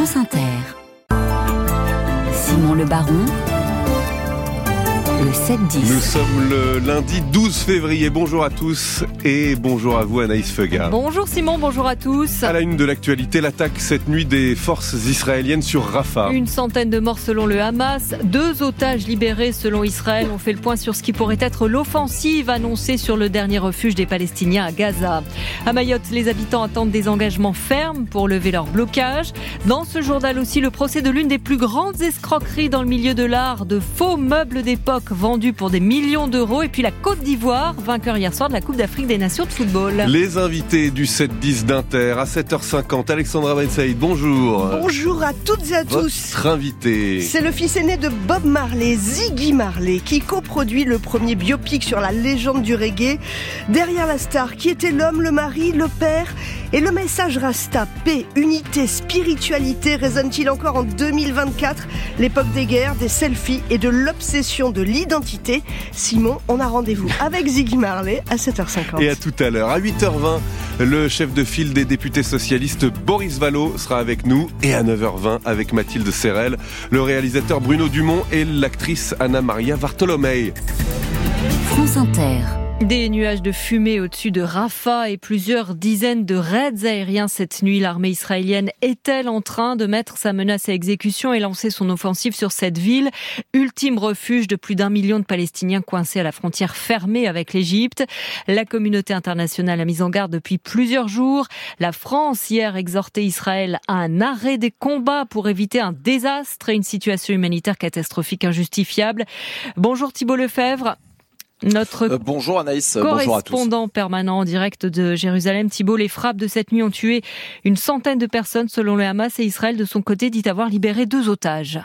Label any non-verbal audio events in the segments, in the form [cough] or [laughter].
France Inter. Simon Le Baron le 7-10. Nous sommes le lundi 12 février. Bonjour à tous et bonjour à vous Anaïs Fega. Bonjour Simon, bonjour à tous. À la une de l'actualité, l'attaque cette nuit des forces israéliennes sur Rafah. Une centaine de morts selon le Hamas, deux otages libérés selon Israël. On fait le point sur ce qui pourrait être l'offensive annoncée sur le dernier refuge des Palestiniens à Gaza. À Mayotte, les habitants attendent des engagements fermes pour lever leur blocage. Dans ce journal aussi, le procès de l'une des plus grandes escroqueries dans le milieu de l'art, de faux meubles d'époque vendu pour des millions d'euros. Et puis la Côte d'Ivoire, vainqueur hier soir de la Coupe d'Afrique des Nations de football. Les invités du 7-10 d'Inter à 7h50. Alexandra Ben Saïd, bonjour. Bonjour à toutes et à tous. Votre invité. C'est le fils aîné de Bob Marley, Ziggy Marley, qui coproduit le premier biopic sur la légende du reggae. Derrière la star, qui était l'homme, le mari, le père et le message Rasta, paix, unité, spiritualité résonne-t-il encore en 2024 L'époque des guerres, des selfies et de l'obsession de l'identité. Simon, on a rendez-vous avec Ziggy Marley à 7h50. Et à tout à l'heure. À 8h20, le chef de file des députés socialistes Boris Vallot sera avec nous. Et à 9h20 avec Mathilde Serrel, le réalisateur Bruno Dumont et l'actrice Anna Maria Vartolomei. France Inter. Des nuages de fumée au-dessus de Rafah et plusieurs dizaines de raids aériens cette nuit. L'armée israélienne est-elle en train de mettre sa menace à exécution et lancer son offensive sur cette ville, ultime refuge de plus d'un million de Palestiniens coincés à la frontière fermée avec l'Égypte La communauté internationale a mis en garde depuis plusieurs jours. La France hier exhortait Israël à un arrêt des combats pour éviter un désastre et une situation humanitaire catastrophique injustifiable. Bonjour Thibault Lefebvre. Notre euh, bonjour Anaïs, correspondant permanent en direct de Jérusalem, Thibault, les frappes de cette nuit ont tué une centaine de personnes selon le Hamas et Israël de son côté dit avoir libéré deux otages.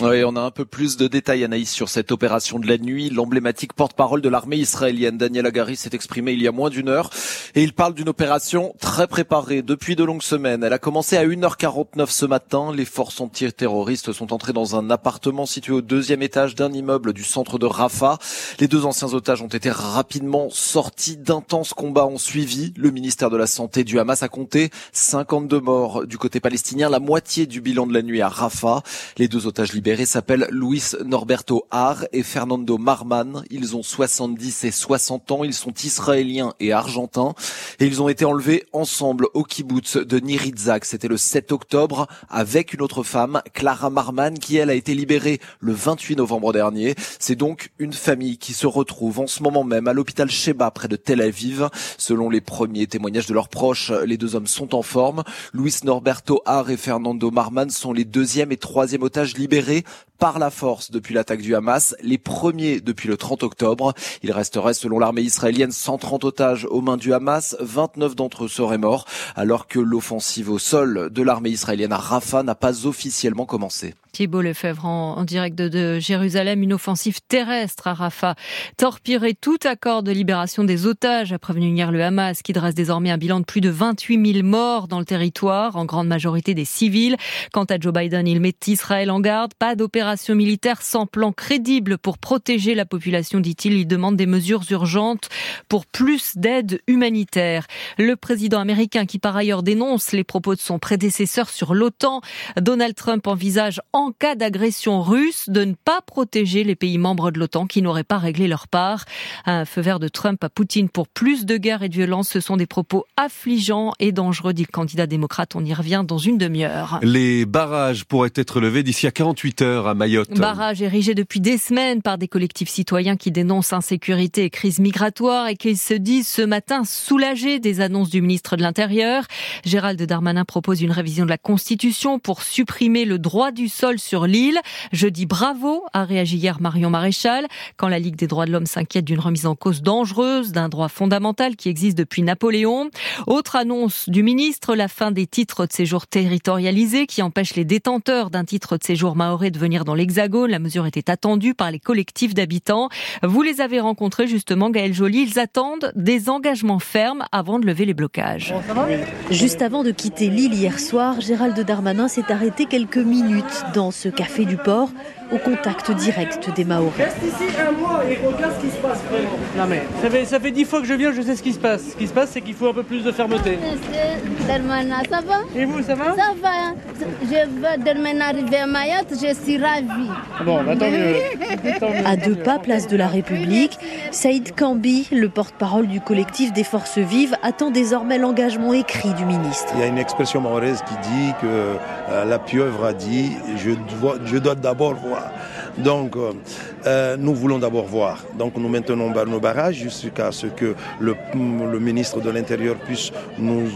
Oui, on a un peu plus de détails, Anaïs, sur cette opération de la nuit. L'emblématique porte-parole de l'armée israélienne, Daniel Agari, s'est exprimé il y a moins d'une heure. Et il parle d'une opération très préparée depuis de longues semaines. Elle a commencé à 1h49 ce matin. Les forces anti-terroristes sont entrées dans un appartement situé au deuxième étage d'un immeuble du centre de Rafah. Les deux anciens otages ont été rapidement sortis. D'intenses combats ont suivi. Le ministère de la Santé du Hamas a compté 52 morts du côté palestinien, la moitié du bilan de la nuit à Rafah. Les deux otages libérés s'appellent Luis Norberto Har et Fernando Marman. Ils ont 70 et 60 ans. Ils sont israéliens et argentins. Et ils ont été enlevés ensemble au kibbutz de Nirizak. C'était le 7 octobre avec une autre femme, Clara Marman, qui elle a été libérée le 28 novembre dernier. C'est donc une famille qui se retrouve en ce moment même à l'hôpital Sheba près de Tel Aviv. Selon les premiers témoignages de leurs proches, les deux hommes sont en forme. Luis Norberto Har et Fernando Marman sont les deuxième et troisième otages libérés par la force depuis l'attaque du Hamas, les premiers depuis le 30 octobre. Il resterait selon l'armée israélienne 130 otages aux mains du Hamas, 29 d'entre eux seraient morts, alors que l'offensive au sol de l'armée israélienne à Rafah n'a pas officiellement commencé. Thibault Lefebvre en, direct de, Jérusalem, une offensive terrestre à Rafah. Torpirer tout accord de libération des otages, a prévenu hier le Hamas, qui dresse désormais un bilan de plus de 28 000 morts dans le territoire, en grande majorité des civils. Quant à Joe Biden, il met Israël en garde. Pas d'opération militaire sans plan crédible pour protéger la population, dit-il. Il demande des mesures urgentes pour plus d'aide humanitaire. Le président américain, qui par ailleurs dénonce les propos de son prédécesseur sur l'OTAN, Donald Trump envisage en en cas d'agression russe de ne pas protéger les pays membres de l'OTAN qui n'auraient pas réglé leur part. Un feu vert de Trump à Poutine pour plus de guerre et de violence, ce sont des propos affligeants et dangereux, dit le candidat démocrate. On y revient dans une demi-heure. Les barrages pourraient être levés d'ici à 48 heures à Mayotte. Barrages érigés depuis des semaines par des collectifs citoyens qui dénoncent insécurité et crise migratoire et qui se disent ce matin soulagés des annonces du ministre de l'Intérieur. Gérald Darmanin propose une révision de la Constitution pour supprimer le droit du sol sur l'île. Je dis bravo, a réagi hier Marion Maréchal, quand la Ligue des droits de l'homme s'inquiète d'une remise en cause dangereuse d'un droit fondamental qui existe depuis Napoléon. Autre annonce du ministre, la fin des titres de séjour territorialisés qui empêchent les détenteurs d'un titre de séjour maoré de venir dans l'Hexagone. La mesure était attendue par les collectifs d'habitants. Vous les avez rencontrés justement, Gaël Joly. Ils attendent des engagements fermes avant de lever les blocages. Juste avant de quitter l'île hier soir, Gérald Darmanin s'est arrêté quelques minutes dans ce café du port au contact direct des Maoris. Reste ici un mois et regarde ce qui se passe vraiment. Non mais ça fait, ça fait dix fois que je viens, je sais ce qui se passe. Ce qui se passe, c'est qu'il faut un peu plus de fermeté. Ça va? Et vous, ça va? Ça va. Je veux demain arriver à Mayotte, je suis ravie. Bon, bah, tant mieux. [laughs] Tant mieux. À deux pas, place de la République, Saïd Kambi, le porte-parole du collectif des forces vives, attend désormais l'engagement écrit du ministre. Il y a une expression mahoraise qui dit que euh, la pieuvre a dit je dois, je dois d'abord voir. [laughs] Donc, euh, euh, nous voulons d'abord voir. Donc, nous maintenons nos barrages jusqu'à ce que le, le ministre de l'Intérieur puisse nous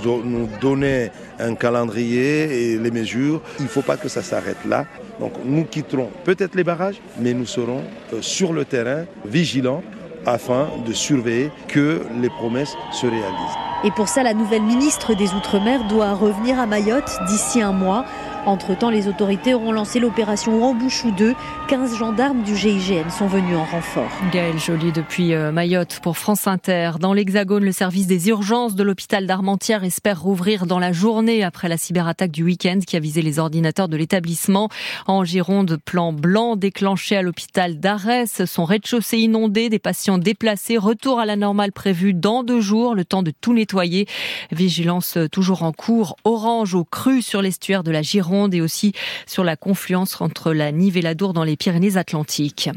donner un calendrier et les mesures. Il ne faut pas que ça s'arrête là. Donc, nous quitterons peut-être les barrages, mais nous serons euh, sur le terrain, vigilants, afin de surveiller que les promesses se réalisent. Et pour ça, la nouvelle ministre des Outre-mer doit revenir à Mayotte d'ici un mois. Entre-temps, les autorités auront lancé l'opération Rambouchou 2. 15 gendarmes du GIGN sont venus en renfort. Gaël Joly depuis euh, Mayotte pour France Inter. Dans l'Hexagone, le service des urgences de l'hôpital d'Armentières espère rouvrir dans la journée après la cyberattaque du week-end qui a visé les ordinateurs de l'établissement. En Gironde, plan blanc déclenché à l'hôpital d'Arès. Son rez-de-chaussée inondé, des patients déplacés. Retour à la normale prévue dans deux jours, le temps de tout nettoyer. Vigilance toujours en cours. Orange au cru sur l'estuaire de la Gironde et aussi sur la confluence entre la Nive et la Dour dans les Pyrénées-Atlantiques.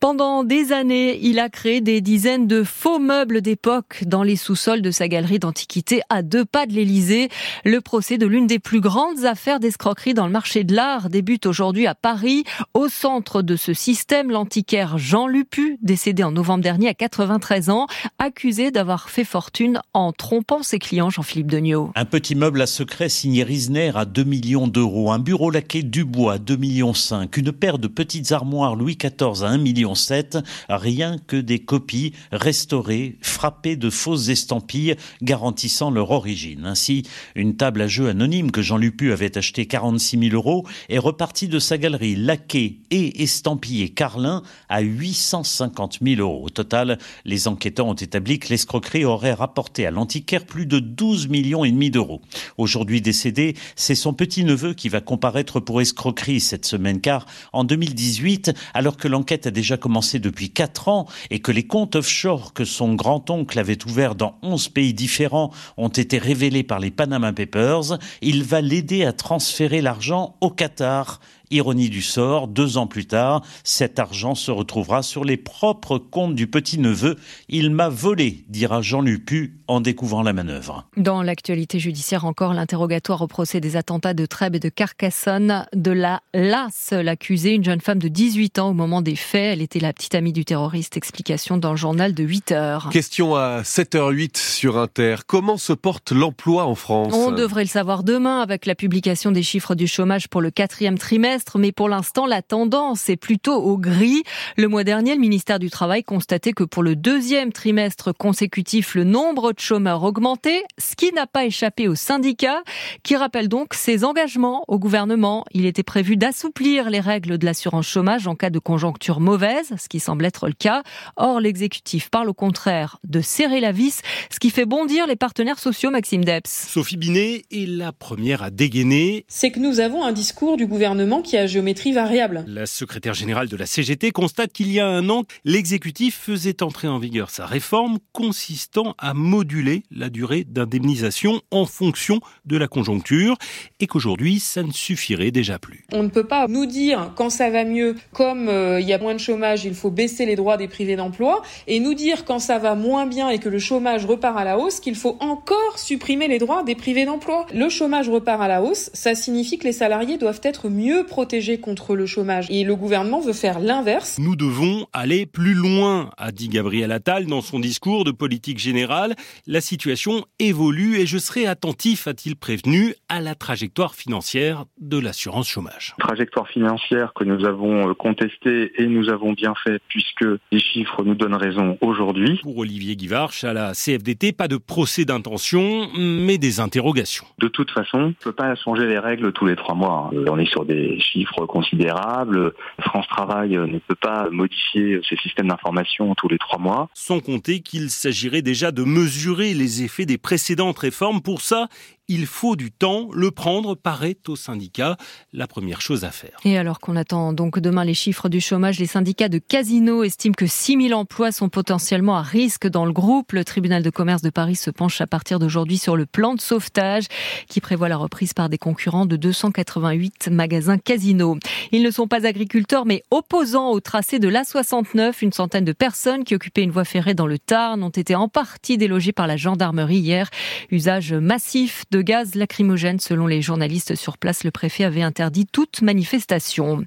Pendant des années, il a créé des dizaines de faux meubles d'époque dans les sous-sols de sa galerie d'antiquités à deux pas de l'Élysée. Le procès de l'une des plus grandes affaires d'escroquerie dans le marché de l'art débute aujourd'hui à Paris. Au centre de ce système, l'antiquaire Jean Lupu, décédé en novembre dernier à 93 ans, accusé d'avoir fait fortune en trompant ses clients, Jean-Philippe Degnaud. Un petit meuble à secret signé Risner à 2 millions d'euros, un bureau laqué Dubois 2 millions 5, une paire de petites armoires Louis XIV à 1 million 7, rien que des copies restaurées, frappées de fausses estampilles garantissant leur origine. Ainsi, une table à jeu anonyme que Jean Lupu avait achetée 46 000 euros est repartie de sa galerie laquée et estampillée Carlin à 850 000 euros. Au total, les enquêteurs ont établi que l'escroquerie aurait rapporté à l'antiquaire plus de 12 millions et demi d'euros. Aujourd'hui décédé, c'est son petit-neveu qui va comparaître pour escroquerie cette semaine car en 2018, alors que l'enquête a déjà commencé depuis 4 ans et que les comptes offshore que son grand-oncle avait ouverts dans 11 pays différents ont été révélés par les Panama Papers, il va l'aider à transférer l'argent au Qatar. Ironie du sort, deux ans plus tard, cet argent se retrouvera sur les propres comptes du petit-neveu. Il m'a volé, dira Jean Lupu en découvrant la manœuvre. Dans l'actualité judiciaire encore, l'interrogatoire au procès des attentats de Trèbes et de Carcassonne de la LAS, l'accusée, une jeune femme de 18 ans au moment des faits. Elle était la petite amie du terroriste. Explication dans le journal de 8 heures. Question à 7h08 sur Inter. Comment se porte l'emploi en France? On devrait le savoir demain avec la publication des chiffres du chômage pour le quatrième trimestre, mais pour l'instant, la tendance est plutôt au gris. Le mois dernier, le ministère du Travail constatait que pour le deuxième trimestre consécutif, le nombre de chômeurs augmentait, ce qui n'a pas échappé aux syndicats, qui rappellent donc ses engagements au gouvernement. Il était prévu d'assouplir les règles de l'assurance chômage en cas de conjoncture mauvaise, ce qui semble être le cas. Or, l'exécutif parle au contraire de serrer la vis, ce qui fait bondir les partenaires sociaux, Maxime Debs. Sophie Binet est la première à dégainer. C'est que nous avons un discours du gouvernement qui a géométrie variable. La secrétaire générale de la CGT constate qu'il y a un an, l'exécutif faisait entrer en vigueur sa réforme consistant à moduler la durée d'indemnisation en fonction de la conjoncture et qu'aujourd'hui, ça ne suffirait déjà plus. On ne peut pas nous dire quand ça va mieux, comme euh, il y a moins de chômage, il faut baisser les droits des privés d'emploi, et nous dire quand ça va moins bien et que le chômage repart à la hausse, qu'il faut encore supprimer les droits des privés d'emploi. Le chômage repart à la hausse, ça signifie que les salariés doivent être mieux protégés contre le chômage. Et le gouvernement veut faire l'inverse. Nous devons aller plus loin, a dit Gabriel Attal dans son discours de politique générale. La situation évolue et je serai attentif, a-t-il prévenu, à la trajectoire financière de l'assurance chômage. Trajectoire financière que nous avons contestée et nous avons bien fait puisque les chiffres nous donnent raison aujourd'hui. Pour Olivier Guivarch, à la CFDT, pas de procès d'intention, mais des interrogations. De toute façon, on ne peut pas changer les règles tous les trois mois. On est sur des chiffres considérables. France Travail ne peut pas modifier ses systèmes d'information tous les trois mois. Sans compter qu'il s'agirait déjà de mesurer les effets des précédentes réformes. Pour ça, il faut du temps. Le prendre paraît au syndicat la première chose à faire. Et alors qu'on attend donc demain les chiffres du chômage, les syndicats de Casino estiment que 6000 emplois sont potentiellement à risque dans le groupe. Le tribunal de commerce de Paris se penche à partir d'aujourd'hui sur le plan de sauvetage qui prévoit la reprise par des concurrents de 288 magasins Casino. Ils ne sont pas agriculteurs mais opposants au tracé de l'A69. Une centaine de personnes qui occupaient une voie ferrée dans le Tarn ont été en partie délogées par la gendarmerie hier. Usage massif de gaz lacrymogène selon les journalistes sur place. Le préfet avait interdit toute manifestation.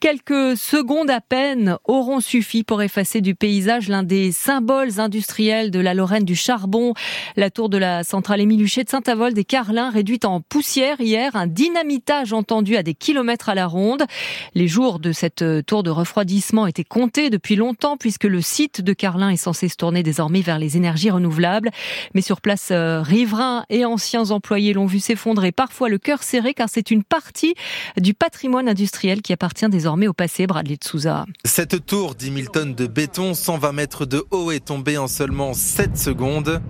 Quelques secondes à peine auront suffi pour effacer du paysage l'un des symboles industriels de la Lorraine du charbon. La tour de la centrale Émile Huchet de Saint-Avold des Carlins réduite en poussière hier, un dynamitage entendu à des kilomètres à la ronde. Les jours de cette tour de refroidissement étaient comptés depuis longtemps puisque le site de Carlin est censé se tourner désormais vers les énergies renouvelables. Mais sur place, euh, riverains et anciens employés l'ont vu s'effondrer, parfois le cœur serré car c'est une partie du patrimoine industriel qui appartient désormais au passé, Bradley de Souza. Cette tour, 10 000 tonnes de béton, 120 mètres de haut, est tombée en seulement 7 secondes.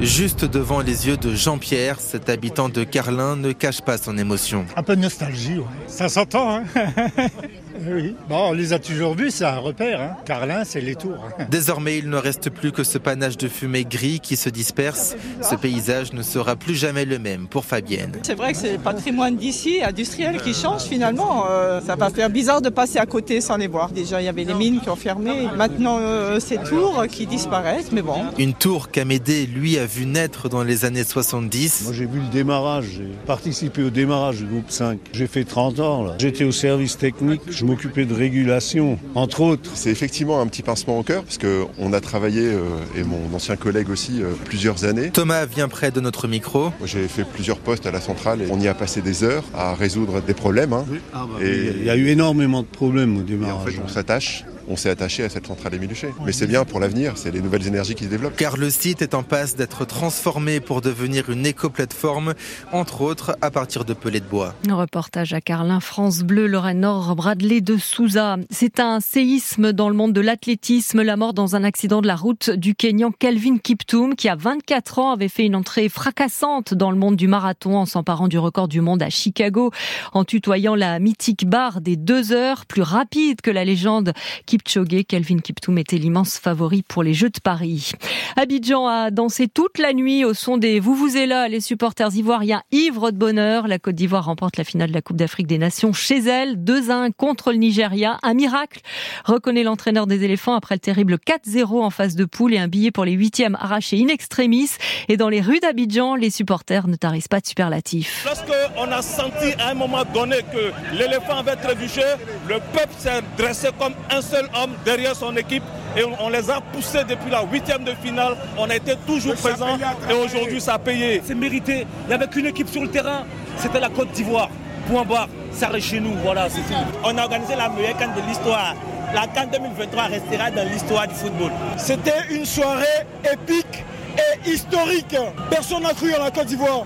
Juste devant les yeux de Jean-Pierre, cet habitant de Carlin ne cache pas son émotion. Un peu de nostalgie, ouais. ça s'entend. Hein [laughs] oui. Bon, on les a toujours vus, c'est un repère. Hein. Carlin, c'est les tours. [laughs] Désormais, il ne reste plus que ce panache de fumée gris qui se disperse. Ce paysage ne sera plus jamais le même pour Fabienne. C'est vrai que c'est le patrimoine d'ici, industriel, qui change finalement. Euh, ça va faire bizarre de passer à côté sans les voir. Déjà, il y avait les mines qui ont fermé. Maintenant, euh, ces tours qui disparaissent, mais bon. Une tour qu'Amédée, lui, a vu naître dans les années 70. Moi, j'ai vu le démarrage. J'ai participé au démarrage du groupe 5. J'ai fait 30 ans. là. J'étais au service technique. Je de régulation, entre autres. C'est effectivement un petit pincement au cœur, parce qu'on a travaillé, euh, et mon ancien collègue aussi, euh, plusieurs années. Thomas vient près de notre micro. J'ai fait plusieurs postes à la centrale et on y a passé des heures à résoudre des problèmes. hein. Ah bah oui, Il y a eu énormément de problèmes au Et en démarrage. fait, on s'attache, on s'est attaché à cette centrale Émile Huchet. Mais c'est bien pour l'avenir, c'est les nouvelles énergies qui se développent. Car le site est en passe d'être transformé pour devenir une éco-plateforme, entre autres à partir de pelets de bois. Un reportage à Carlin, France Bleu, Lorraine Nord, Bradley de Souza. C'est un séisme dans le monde de l'athlétisme. La mort dans un accident de la route du Kenyan Kelvin Kiptoum, qui à 24 ans avait fait une entrée fracassante dans le monde du marathon en s'emparant du record du monde à Chicago, en tutoyant la mythique barre des deux heures, plus rapide que la légende Kipchoge. Kelvin Kiptoum était l'immense favori pour les Jeux de Paris. Abidjan a dansé toute la nuit au son des Vuvuzela. Les supporters ivoiriens ivres de bonheur. La Côte d'Ivoire remporte la finale de la Coupe d'Afrique des Nations chez elle, 2-1 contre le Nigeria. Un miracle, reconnaît l'entraîneur des éléphants après le terrible 4-0 en phase de poule et un billet pour les huitièmes arraché in extremis. Et dans les rues d'Abidjan, les supporters ne tarissent pas de superlatifs. Lorsqu'on a senti à un moment donné que l'éléphant avait trébuché, le peuple s'est dressé comme un seul homme derrière son équipe et on, les a poussés depuis la huitième de finale. On a été toujours présents et aujourd'hui ça a payé. C'est mérité. Il n'y avait qu'une équipe sur le terrain, c'était la Côte d'Ivoire. Point barre, ça reste chez nous, voilà, c'est. On a organisé la meilleure canne de l'histoire. La canne 2023 restera dans l'histoire du football. C'était une soirée épique et historique. Personne n'a cru en la Côte d'Ivoire.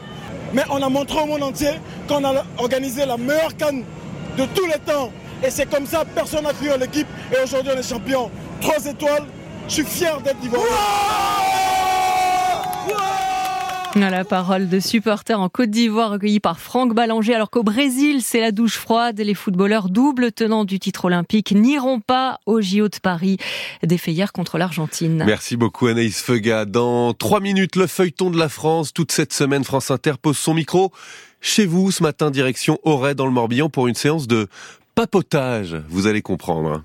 Mais on a montré au monde entier qu'on a organisé la meilleure canne de tous les temps. Et c'est comme ça, personne n'a cru en l'équipe. Et aujourd'hui, on est champion. Trois étoiles. Je suis fier d'être Ivoirien. La parole de supporters en Côte d'Ivoire recueillie par Franck Ballanger, alors qu'au Brésil, c'est la douche froide. Les footballeurs double tenants du titre olympique n'iront pas au JO de Paris, défait hier contre l'Argentine. Merci beaucoup Anaïs Feuga. Dans trois minutes, le feuilleton de la France. Toute cette semaine, France Inter pose son micro chez vous ce matin, direction Auray dans le Morbihan pour une séance de papotage. Vous allez comprendre.